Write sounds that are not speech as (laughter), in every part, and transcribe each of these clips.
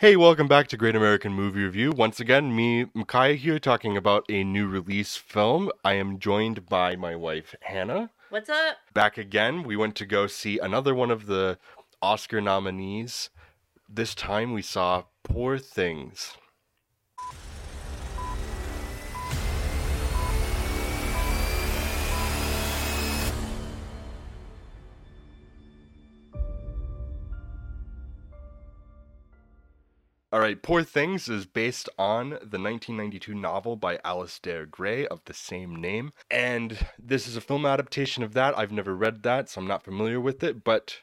Hey, welcome back to Great American Movie Review. Once again, me, Mikiah here, talking about a new release film. I am joined by my wife, Hanna. What's up? Back again, we went to go see another one of the Oscar nominees. This time we saw Poor Things. All right, Poor Things is based on the 1992 novel by Alasdair Gray of the same name. And this is a film adaptation of that. I've never read that, so I'm not familiar with it. But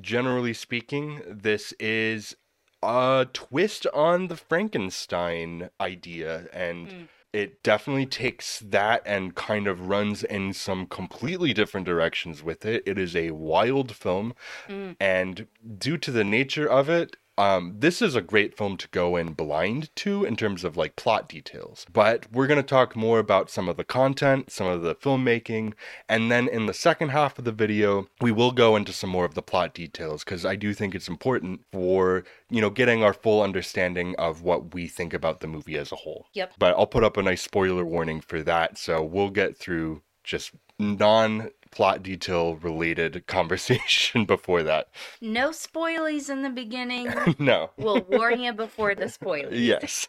generally speaking, this is a twist on the Frankenstein idea. And Mm. it definitely takes that and kind of runs in some completely different directions with it. It is a wild film. Mm. And due to the nature of it, um, this is a great film to go in blind to in terms of like plot details. But we're going to talk more about some of the content, some of the filmmaking, and then in the second half of the video, we will go into some more of the plot details because I do think it's important for, you know, getting our full understanding of what we think about the movie as a whole. Yep. But I'll put up a nice spoiler warning for that. So we'll get through just non plot detail related (laughs) conversation before that. No spoilies in the beginning. (laughs) no. we'll warn you before the spoilers. Yes.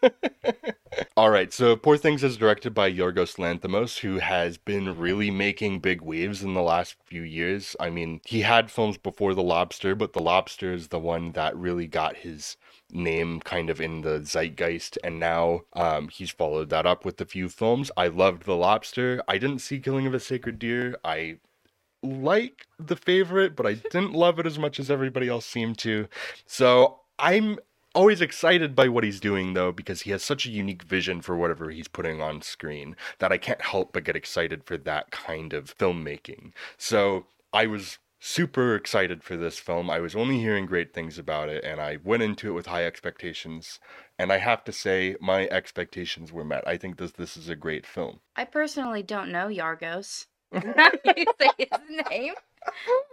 (laughs) All right. So, Poor Things is directed by Yorgos Lanthimos, who has been really making big waves in the last few years. I mean, he had films before The Lobster, but The Lobster is the one that really got his name kind of in the zeitgeist and now um, he's followed that up with a few films i loved the lobster i didn't see killing of a sacred deer i like the favorite but i didn't love it as much as everybody else seemed to so i'm always excited by what he's doing though because he has such a unique vision for whatever he's putting on screen that I can't help but get excited for that kind of filmmaking. So I was super excited for this film. I was only hearing great things about it and I went into it with high expectations and I have to say my expectations were met. I think this this is a great film. I personally don't know Yargos. (laughs) you say his name?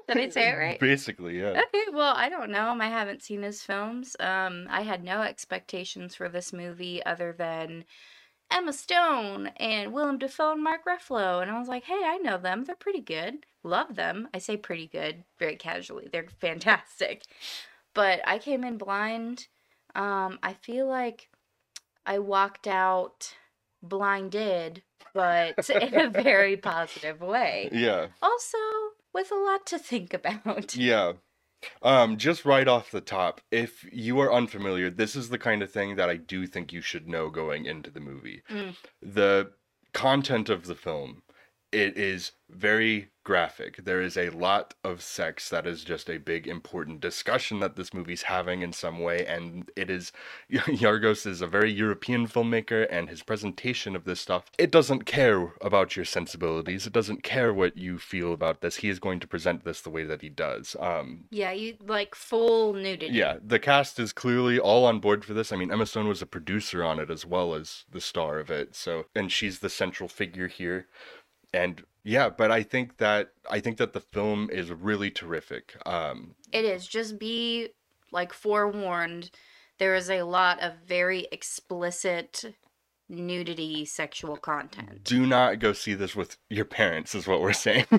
Did I say it right? Basically, yeah. (laughs) Okay, well, I don't know him. I haven't seen his films. Um, I had no expectations for this movie other than Emma Stone and Willem Dafoe and Mark Ruffalo, and I was like, hey, I know them. They're pretty good. Love them. I say pretty good very casually. They're (laughs) fantastic. But I came in blind. Um, I feel like I walked out blinded, but (laughs) in a very positive way. Yeah. Also, with a lot to think about. (laughs) Yeah. Um, just right off the top, if you are unfamiliar, this is the kind of thing that I do think you should know going into the movie. Mm. The content of the film, it is very graphic. There is a lot of sex that is just a big important discussion that this movie's having in some way, and it is (laughs) Yargos is a very European filmmaker, and his presentation of this stuff, it doesn't care about your sensibilities. It doesn't care what you feel about this. He is going to present this the way that he does. Um, Yeah, you like full nudity. yeah, the cast is clearly all on board for this. I mean, Emma Stone was a producer on it as well as the star of it. So, and she's the central figure here. And yeah, but I think that I think that the film is really terrific. Um, It is. Just be like forewarned. There is a lot of very explicit nudity sexual content. do not go see this with your parents, is what we're saying. (laughs)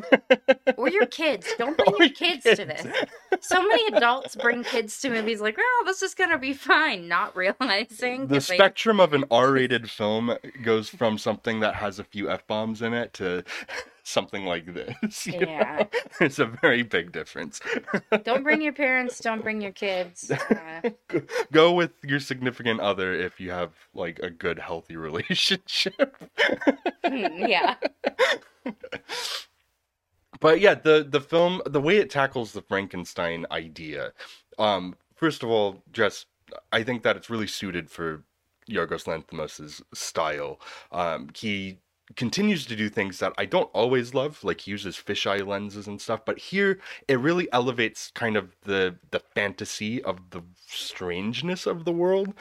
Or your kids. Don't bring your your kids to this. So many adults bring kids to movies like, oh, this is going to be fine, not realizing. the that they- spectrum of an (laughs) R-rated film goes from something that has a few f-bombs in it to something like this. (laughs) know? Yeah. it's a very big difference. Don't bring your (laughs) parents, don't bring your kids. Uh, (laughs) Go- with your significant other if you have like a good healthy relationship hmm, yeah. but yeah the the film the way it tackles the frankenstein idea um first of all just i think that it's really suited for yorgos lanthimos's style um he continues to do things that I don't always love, like he uses fisheye lenses and stuff. But here, it really elevates kind of the the fantasy of the strangeness of the world,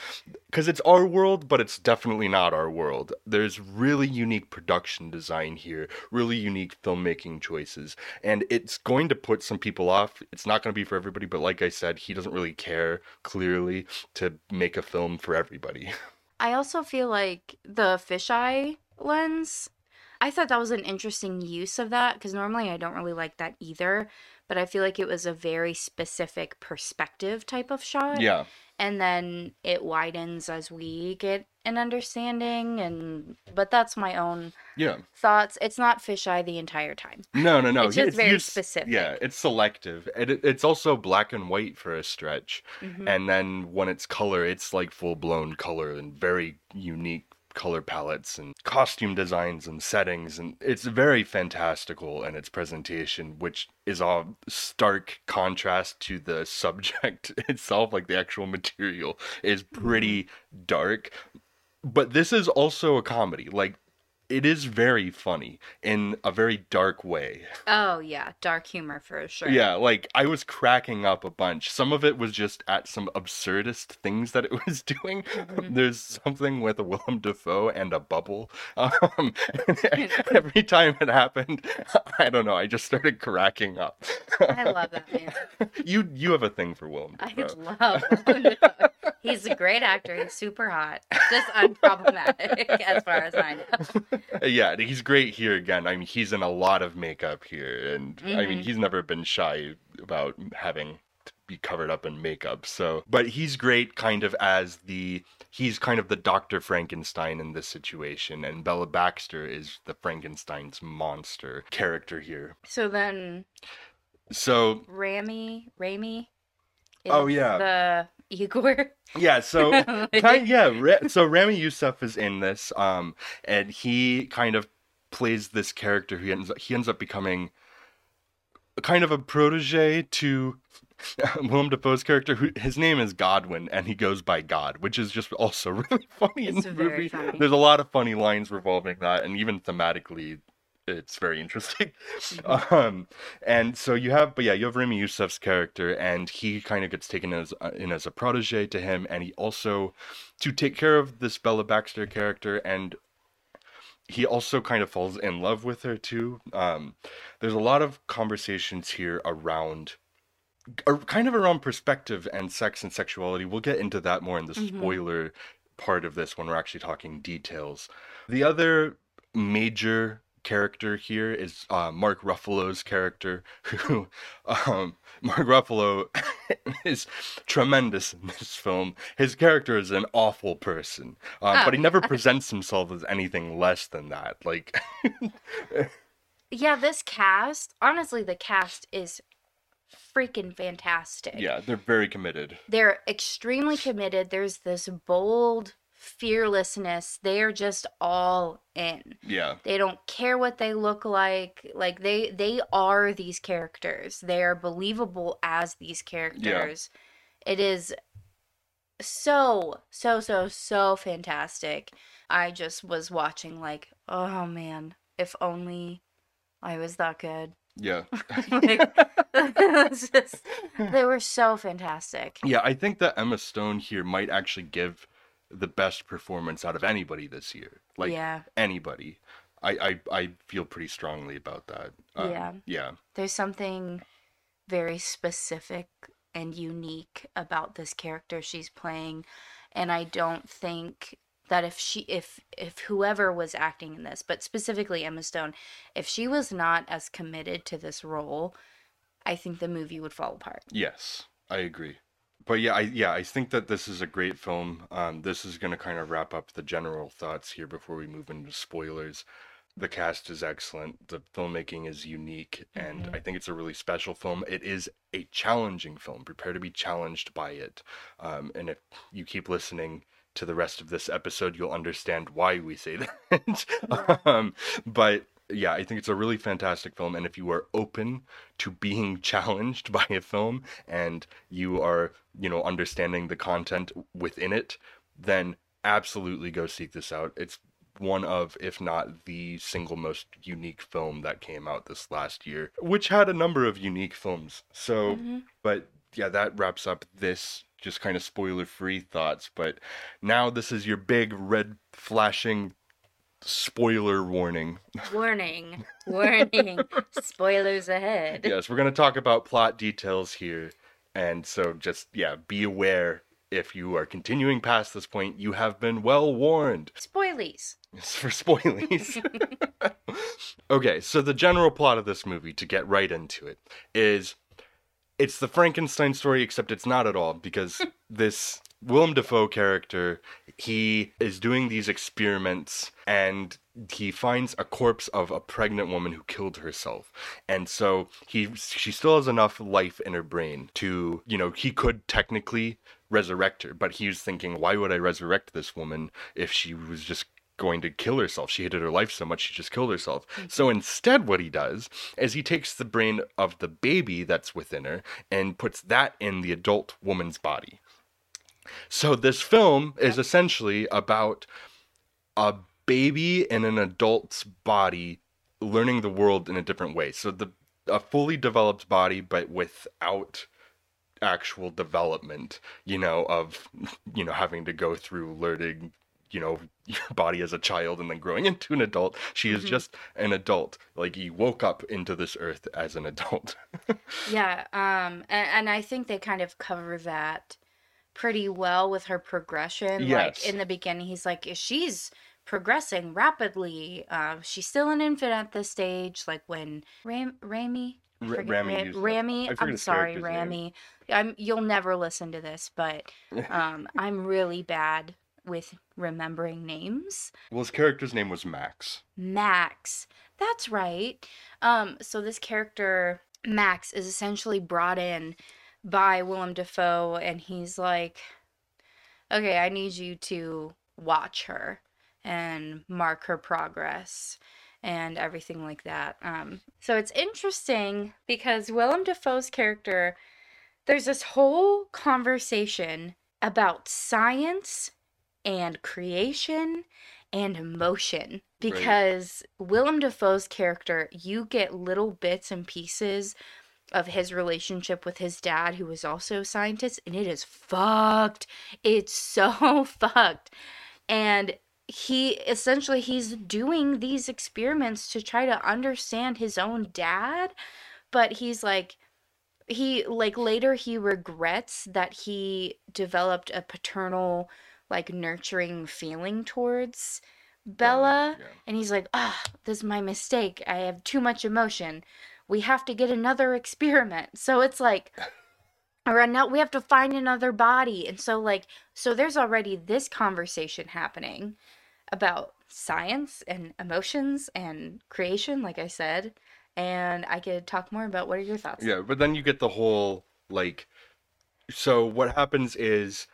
because it's our world, but it's definitely not our world. There's really unique production design here, really unique filmmaking choices, and it's going to put some people off. It's not going to be for everybody, but like I said, he doesn't really care clearly to make a film for everybody. (laughs) I also feel like the fisheye lens, I thought that was an interesting use of that because normally I don't really like that either. But I feel like it was a very specific perspective type of shot. yeah. And then it widens as we get an understanding and but that's my own Yeah. thoughts. It's not fisheye the entire time. No, no, no. (laughs) It's just very used- specific. Yeah, it's selective. And it, it's also black and white for a stretch. Mhm. And then when it's color, it's like full blown color and very unique color palettes and costume designs and settings. And it's very fantastical in its presentation, which is a stark contrast to the (laughs) subject (laughs) itself. Like the actual material is pretty mm-hmm. dark. But this is also a comedy. Like, it is very funny in a very dark way. Oh yeah, dark humor for sure. Yeah, like I was cracking up a bunch. Some of it was just at some absurdist things that it (laughs) was doing. Mhm. There's something with Willem Dafoe and a bubble. (laughs) Um, (laughs) every time it happened, I don't know. I just started cracking up. I love that man. you you have a thing for Willem I love Willem Dafoe. He's a great actor. He's super hot. Just unproblematic as far as I know. (laughs) yeah, he's great here again. I mean, he's in a lot of makeup here, and I mean, Mhm. he's never been shy about having to be covered up in makeup. So, but he's great, kind of as the he's kind of the Doctor Frankenstein in this situation, and Bella Baxter is the Frankenstein's monster character here. So then So Ramy, Ramy. Oh, yeah. the Igor. yeah, so (laughs) kind yeah so ramy youssef is in this um and he kind of plays this character who ends up, he ends up becoming kind of a protege to (laughs) Willem Dafoe's character, who his name is Godwin, and he goes by God, which is just also (laughs) really funny in the movie. funny. There's a lot of funny lines revolving that, and even thematically, it's very interesting. (laughs) Mm-hmm. Um, and so you have, but yeah, you have Ramy Youssef's character, and he kind of gets taken as uh, in as a protege to him, and he also to take care of this Bella Baxter character, and he also kind of falls in love with her too. Um, there's a lot of conversations here around, or kind of around perspective and sex and sexuality. We'll get into that more in the Mhm. spoiler part of this when we're actually talking details. The other major character here is uh, Mark Ruffalo's character, who um, Mark Ruffalo (laughs) is tremendous in this film. His character is an awful person, uh, Oh. but he never presents himself as anything less than that. Like, (laughs) Yeah, this cast, honestly, the cast is freaking fantastic. yeah, they're very committed. They're extremely committed. There's this bold fearlessness. They're just all in. Yeah, They don't care what they look like. Like they they are these characters. They are believable as these characters. It is so so so so fantastic. I just was watching like, oh man, if only I was that good. yeah. (laughs) like, (laughs) just, they were so fantastic. Yeah, I think that Emma Stone here might actually give the best performance out of anybody this year. Like yeah, anybody. I, I I feel pretty strongly about that. Um, Yeah. Yeah. there's something very specific and unique about this character she's playing, and I don't think that if she if if whoever was acting in this, but specifically Emma Stone, if she was not as committed to this role, I think the movie would fall apart. Yes, I agree. But yeah, I yeah, I think that this is a great film. Um, this is gonna kind of wrap up the general thoughts here before we move into spoilers. The cast is excellent. The filmmaking is unique, and Mhm. I think it's a really special film. It is a challenging film. Prepare to be challenged by it. Um, and if you keep listening to the rest of this episode, you'll understand why we say (laughs) that. um, but yeah, I think it's a really fantastic film. And if you are open to being (laughs) challenged by a film and you are, you know, understanding the content within it, then absolutely go seek this out. It's one of, if not the single most unique film that came out this last year, which had a number of unique films. So, Mhm. but yeah, that wraps up this just kind of spoiler free thoughts. But now this is your big red flashing spoiler warning. Warning, warning, (laughs) spoilers ahead. yes, we're going to talk about plot details here. And so just, yeah, be aware if you are continuing past this point, you have been well warned. Spoilies. It's for spoilies. (laughs) okay, so the general plot of this movie, to get right into it, is it's the Frankenstein story, except it's not at all because (laughs) this Willem Dafoe character, he is doing these experiments and he finds a corpse of a pregnant woman who killed herself. And so he she still has enough life in her brain to, you know, he could technically resurrect her, but he's thinking, why would I resurrect this woman if she was just going to kill herself. She hated her life so much she just killed herself. Hmm. So instead, what he does is he takes the brain of the baby that's within her and puts that in the adult woman's body. So this film is essentially about a baby in an adult's body learning the world in a different way. So the a fully developed body, but without actual development, you know, of you know having to go through learning you know your body as a child and then growing (laughs) into an adult she is Mhm. just an adult like he woke up into this earth as an adult (laughs) Yeah, um, and, and I think they kind of cover that pretty well with her progression. Yes. Like in the beginning, he's like, she's progressing rapidly. Uh, she's still an infant at this stage. Like when Ram, Ramy, I forget- Ramy Ra- used to- Ramy, I I'm sorry, character's name. I'm you'll never listen to this, but um, (laughs) I'm really bad with remembering names. well his character's name was max Max. That's right. Um, so this character, Max, is essentially brought in by Willem Dafoe, and he's like, okay, I need you to watch her and mark her progress and everything like that. Um, so it's interesting because Willem Dafoe's character, there's this whole conversation about science and creation and emotion because Willem Dafoe's character, you get little bits and pieces of his relationship with his dad, who was also a scientist, and it is fucked. It's (laughs) so fucked. And he essentially he's doing these experiments to try to understand his own dad, but he's like he like later he regrets that he developed a paternal like nurturing feeling towards Bella yeah. and he's like, ah, this is my mistake. I have too much emotion. We have to get another experiment. So it's like, or now we have to find another body. And so, like, so there's already this conversation happening about science and emotions and creation, like I said. And I could talk more about what are your thoughts? yeah but then you get the whole like so what happens is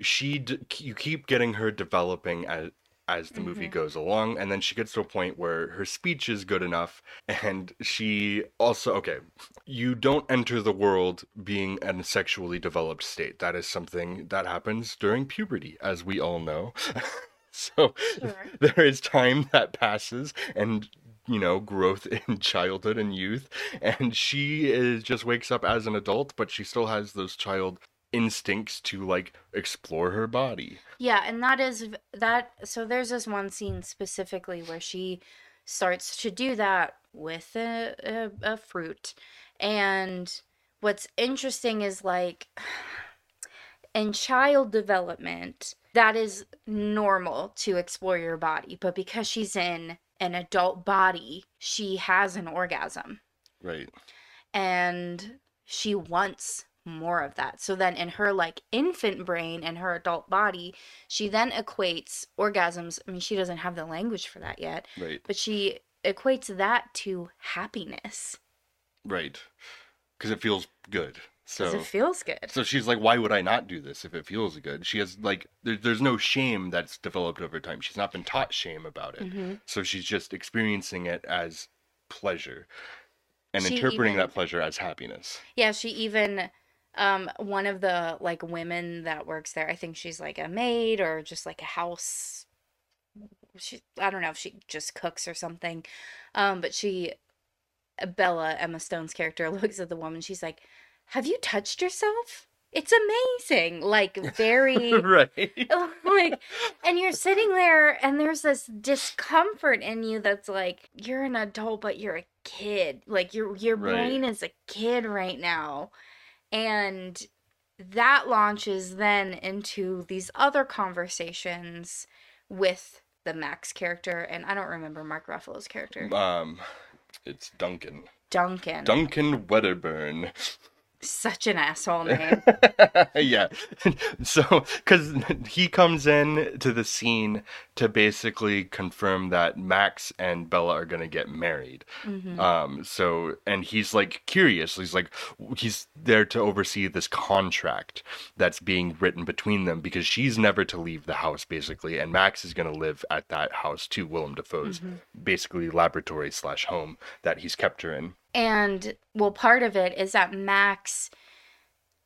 she d- you keep getting her developing as as the movie Mhm. goes along and then she gets to a point where her speech is good enough and she also okay you don't enter the world being in a sexually developed state that is something that happens during puberty as we all know (laughs) so Sure. (laughs) there is time that passes and you know growth (laughs) in childhood and youth and she is just wakes up as an adult but she still has those child instincts to like explore her body Yeah, and that is that. So there's this one scene specifically where she starts to do that with a, a, a fruit. And what's interesting is like (sighs) in child development, that is normal to explore your body. But because she's in an adult body, she has an orgasm right and she wants more of that. So then in her like infant brain and her adult body, she then equates orgasms. I mean, she doesn't have the language for that yet, right. but she equates that to happiness. Right. Because it feels good so it feels good. so she's like why would i not do this if it feels good? She has like there, there's no shame that's developed over time. She's not been taught shame about it. Hmm so she's just experiencing it as pleasure and She interpreting even- that pleasure as happiness. Yeah, she even um one of the like women that works there, I think she's like a maid or just like a house she I don't know if she just cooks or something. Um, but she Bella, Emma Stone's character, (laughs) looks at the woman. She's like, "Have you touched yourself? It's amazing." Like (laughs) very right. (laughs) like and you're sitting there and there's this discomfort in you that's like you're an adult but you're a kid. Like your your Right. brain is a kid right now. And that launches then into these other conversations with the Max character and I don't remember Mark Ruffalo's character. Um, it's Duncan. Duncan. Duncan Wedderburn. (laughs) Such an asshole (laughs) name. yeah. So, because he comes in to the scene to basically confirm that Max and Bella are going to get married. Mhm. Um, so, and he's like curious. He's like, he's there to oversee this contract that's being written between them because she's never to leave the house, basically. And Max is going to live at that house too, Willem Dafoe's Mhm. basically laboratory slash home that he's kept her in. And well, part of it is that Max,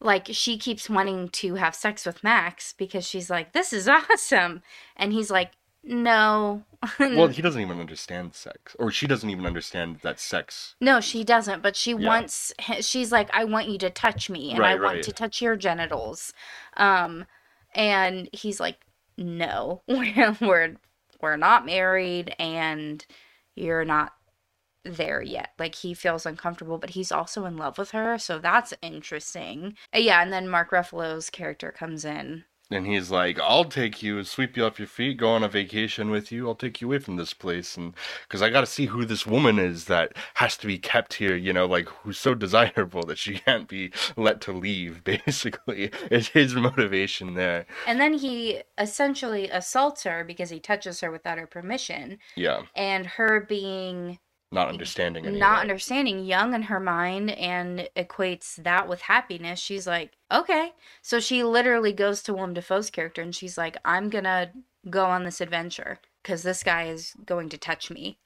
like, she keeps wanting to have sex with Max because she's like, this is (laughs) awesome. And he's like, no. (laughs) Well, he doesn't even understand sex, or she doesn't even understand that sex. no, she doesn't. But she Yeah. wants, she's like, I want you to touch me and I Right, want right. to touch your genitals. Um, and he's like, no, (laughs) we're, we're, we're not married and you're not there yet. Like he feels uncomfortable, but he's also in love with her, so that's interesting. Uh, Yeah, and then Mark Ruffalo's character comes in. And he's like, "I'll take you, sweep you off your feet, go on a vacation with you. I'll take you away from this place, and because I got to see who this woman is that has to be kept here. You know, like who's so (laughs) desirable that she can't be let to leave. (laughs) Basically, is his motivation there. And then he essentially assaults her because he touches her without her permission, Yeah, and her being not understanding any of not understanding, young in her mind, and equates that with happiness. She's like, okay. So she literally goes to Willem Dafoe's character and she's like, I'm gonna go on this adventure because this guy is going to touch me.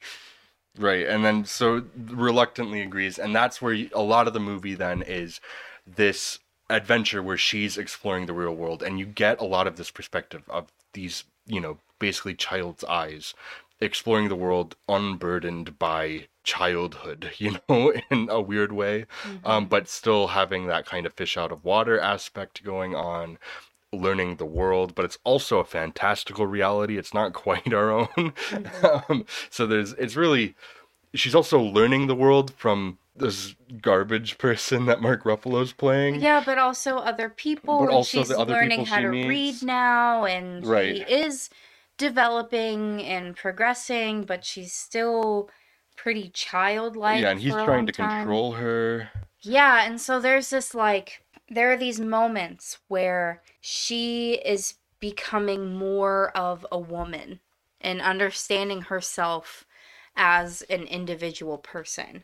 Right, and then so reluctantly agrees, and that's where a lot of the movie then is this adventure where she's exploring the real world, and you get a lot of this perspective of these, you know, basically child's eyes, exploring the world unburdened by childhood, (laughs) you know, in a weird way, um, but still having that kind of fish out of water aspect going on. Learning the world, but it's also a fantastical reality. It's not (laughs) quite our own. (laughs) um, so there's, it's really, she's also learning the world from this garbage person that Mark Ruffalo's playing. Yeah, but also other people. But also she's the other learning how to meets. read now, and Right. she is developing and progressing, but she's still pretty childlike. yeah, and he's trying to time. control her. Yeah, and so there's this like there are these moments where she is becoming more of a woman and understanding herself as an individual person.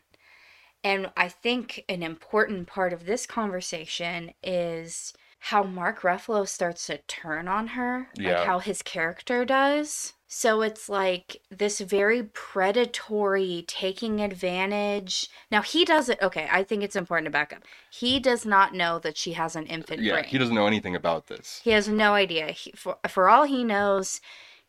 And I think an important part of this conversation is how Mark Ruffalo starts to turn on her, Yeah. like how his character does. So it's like this very predatory taking advantage. Now he doesn't. Okay, I think it's important to back up. He does not know that she has an infant Yeah, brain. he doesn't know anything about this. He has no idea. He, for, for all he knows,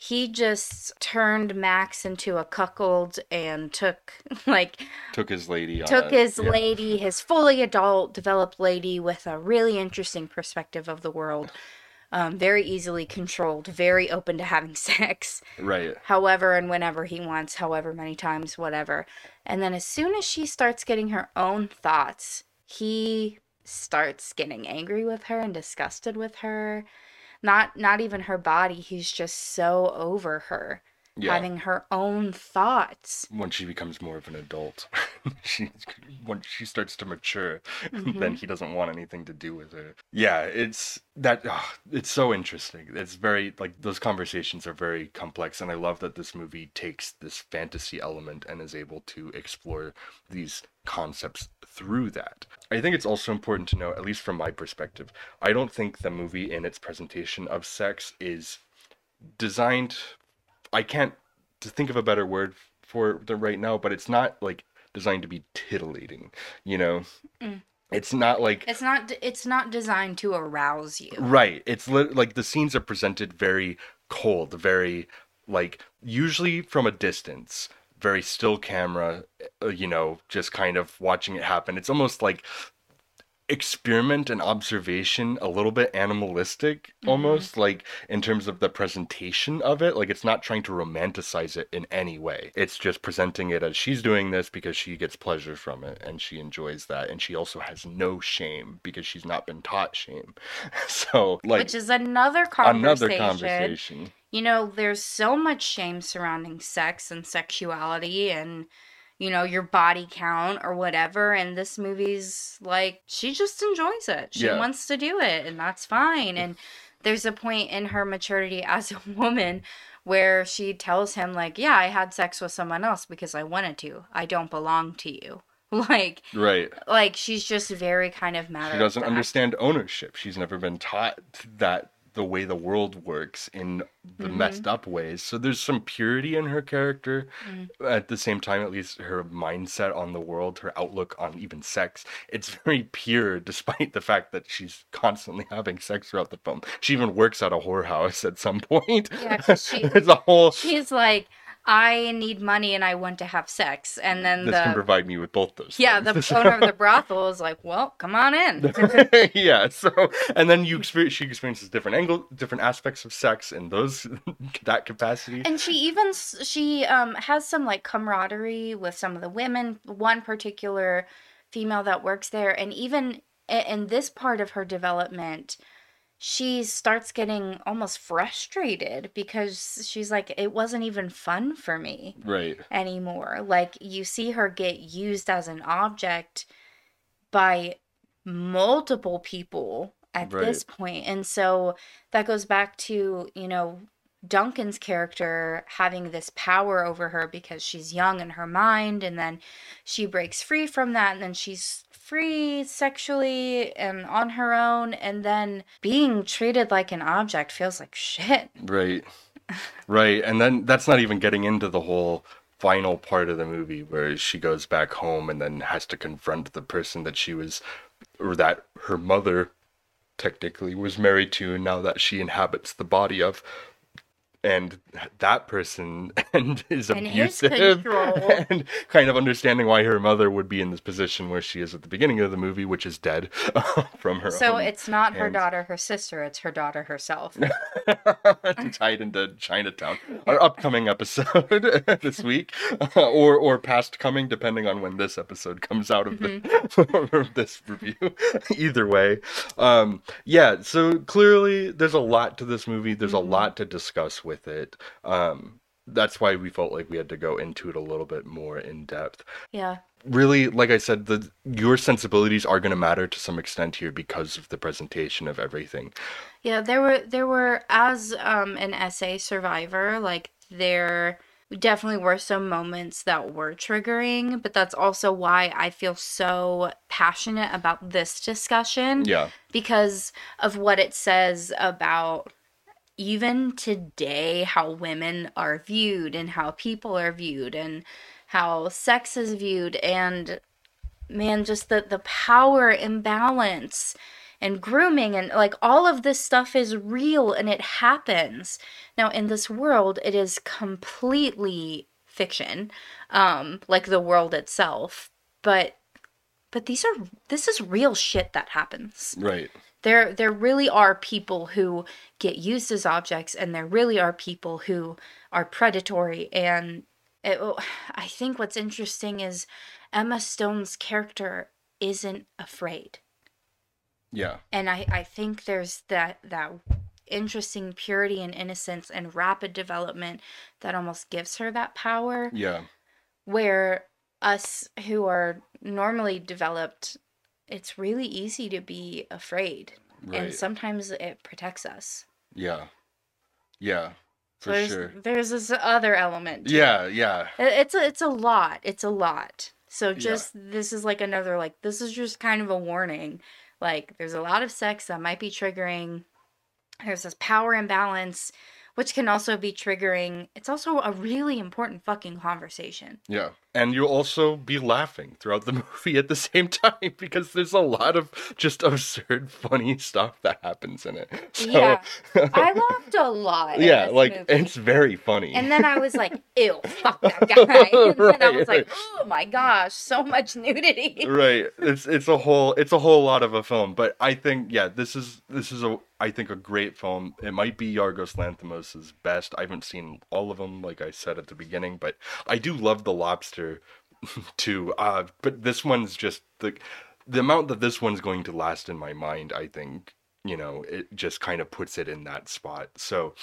he just turned Max into a cuckold and took (laughs) like Took his lady took his yeah. lady, his fully adult, developed lady with a really interesting perspective of the world. Um, very easily controlled, very open to having (laughs) sex, Right. however and whenever he wants, however many times, whatever. And then as soon as she starts getting her own thoughts, he starts getting angry with her and disgusted with her. Not not even her body, he's just so over her, Yeah. having her own thoughts. when she becomes more of an adult, (laughs) she when she starts to mature, (laughs) Mm-hmm. then he doesn't want anything to do with her. Yeah, it's that. ah, it's so interesting. It's very like those conversations are very complex, and I love that this movie takes this fantasy element and is able to explore these concepts through that. I think it's also important to know, at least from my perspective, I don't think the movie in its presentation of sex is designed I can't to think of a better word for the right now, but it's not like designed to be titillating, you know. Mm. It's not like It's not it's not designed to arouse you. right. It's li- like the scenes are presented very cold, very like usually from a distance very still camera uh, you know just kind of watching it happen it's almost like experiment and observation a little bit animalistic Mm-hmm. almost like in terms of the presentation of it. Like it's not trying to romanticize it in any way. It's just presenting it as she's doing this because she gets pleasure from it and she enjoys that. And she also has no shame because she's not been taught shame. (laughs) So like Which is another conversation. another conversation. You know, there's so much shame surrounding sex and sexuality and you know, your body count or whatever. And this movie's like, she just enjoys it. She Yeah. wants to do it, and that's fine. And there's a point in her maturity (laughs) as a woman where she tells him, like, yeah, I had sex with someone else because I wanted to. I don't belong to you. (laughs) Like, right like she's just very kind of matter. she doesn't understand ownership she's never been taught that the way the world works in the Mhm. messed up ways so there's some purity in her character Mm. at the same time at least her mindset on the world her outlook on even sex it's very pure despite the fact that she's constantly having sex throughout the film she even works at a whorehouse at some (laughs) point Yeah, she- it's a whole She's like, I need money and I want to have sex. And then this can provide me with both those yeah, the owner of the (laughs) brothel is like, well, come on in. (laughs) yeah so and then you experience she experiences different angle different aspects of sex in those (laughs) that capacity And she even she um has some like camaraderie with some of the women. One particular female that works there, and even in this part of her development, she starts getting almost frustrated because she's like, it wasn't even fun for me. right anymore. Like you see her get used as an object by multiple people at Right. this. And so that goes back to, you know, Duncan's character having this power over her because she's young in her mind and then she breaks free from that and then she's free sexually and on her own and then being treated like an object feels like shit. right right and then that's not even getting into the whole final part of the movie where she goes back home and then has to confront the person that she was or that her mother technically was married to now that she inhabits the body of and that person (laughs) and is And abusive (laughs) and kind of understanding why her mother would be in this position where she is at the beginning of the movie which is dead (laughs) from her So it's not her daughter, her sister, it's her daughter herself. tied into Chinatown. Our upcoming episode this week, or or past coming, depending on when this episode comes out of, the, of this review. Either way, um, yeah. So clearly, there's a lot to this movie. There's Mhm. a lot to discuss with it. Um, that's why we felt like we had to go into it a little bit more in depth Yeah. really like i said the your sensibilities are going to matter to some extent here because of the presentation of everything Yeah, there were there were as um an SA survivor, like there definitely were some moments that were triggering, but that's also why I feel so passionate about this discussion yeah because of what it says about even today how women are viewed and how people are viewed and how sex is viewed. And man just the the power imbalance and grooming and like all of this stuff is real and it happens. Now in this world it is completely fiction um like the world itself. But but these are this is real shit that happens. Right there there really are people who get used as objects and there really are people who are predatory. And it, oh, i think what's interesting is emma stone's character isn't afraid. Yeah. And i i think there's that that interesting purity and innocence and rapid development that almost gives her that power. Yeah. Where us who are normally developed it's really easy to be afraid and sometimes it protects us. Yeah. Yeah for there's, sure. there's this other element yeah yeah. it's a, it's a lot it's a lot. So Yeah. just this is like another like this is just kind of a warning. Like there's a lot of sex that might be triggering. There's this power imbalance which can also be triggering. It's also a really important fucking conversation. Yeah. And you'll also be laughing throughout the (laughs) movie at the same time (laughs) because there's a lot of just absurd, funny stuff that happens in it. (laughs) So, Yeah. I laughed a lot. yeah, like movie. it's very funny. And then I was like, ew, fuck that guy. And then I Right, was like, oh my gosh, so much nudity. right it's it's a whole it's a whole lot of a film but i think yeah this is this is a i think a great film. It might be yargos lanthimos's best. I haven't seen all of them like i said at the beginning but i do love the lobster (laughs) too. Uh but this one's just the the amount that this one's going to last in my mind i think you know it just kind of puts it in that spot. So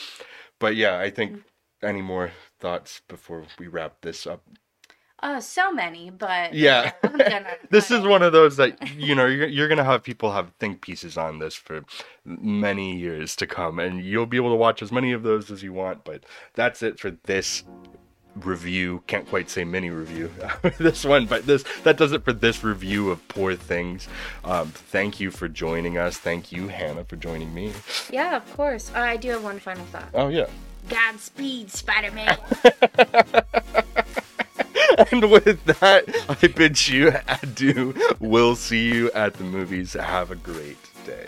but yeah i think any more thoughts before we wrap this up Uh, so many, but Yeah. Gonna (laughs) this is one of those that you know you're, you're gonna have people have think pieces on this for many years to come and you'll be able to watch as many of those as you want but that's it for this review can't quite say mini review (laughs) this one but this that does it for this review of poor things um, thank you for joining us thank you hanna for joining me Yeah, of course. Uh, I do have one final thought. oh yeah Godspeed, Spider Man. (laughs) (laughs) and with that, I bid you adieu. We'll see you at the movies. Have a great day.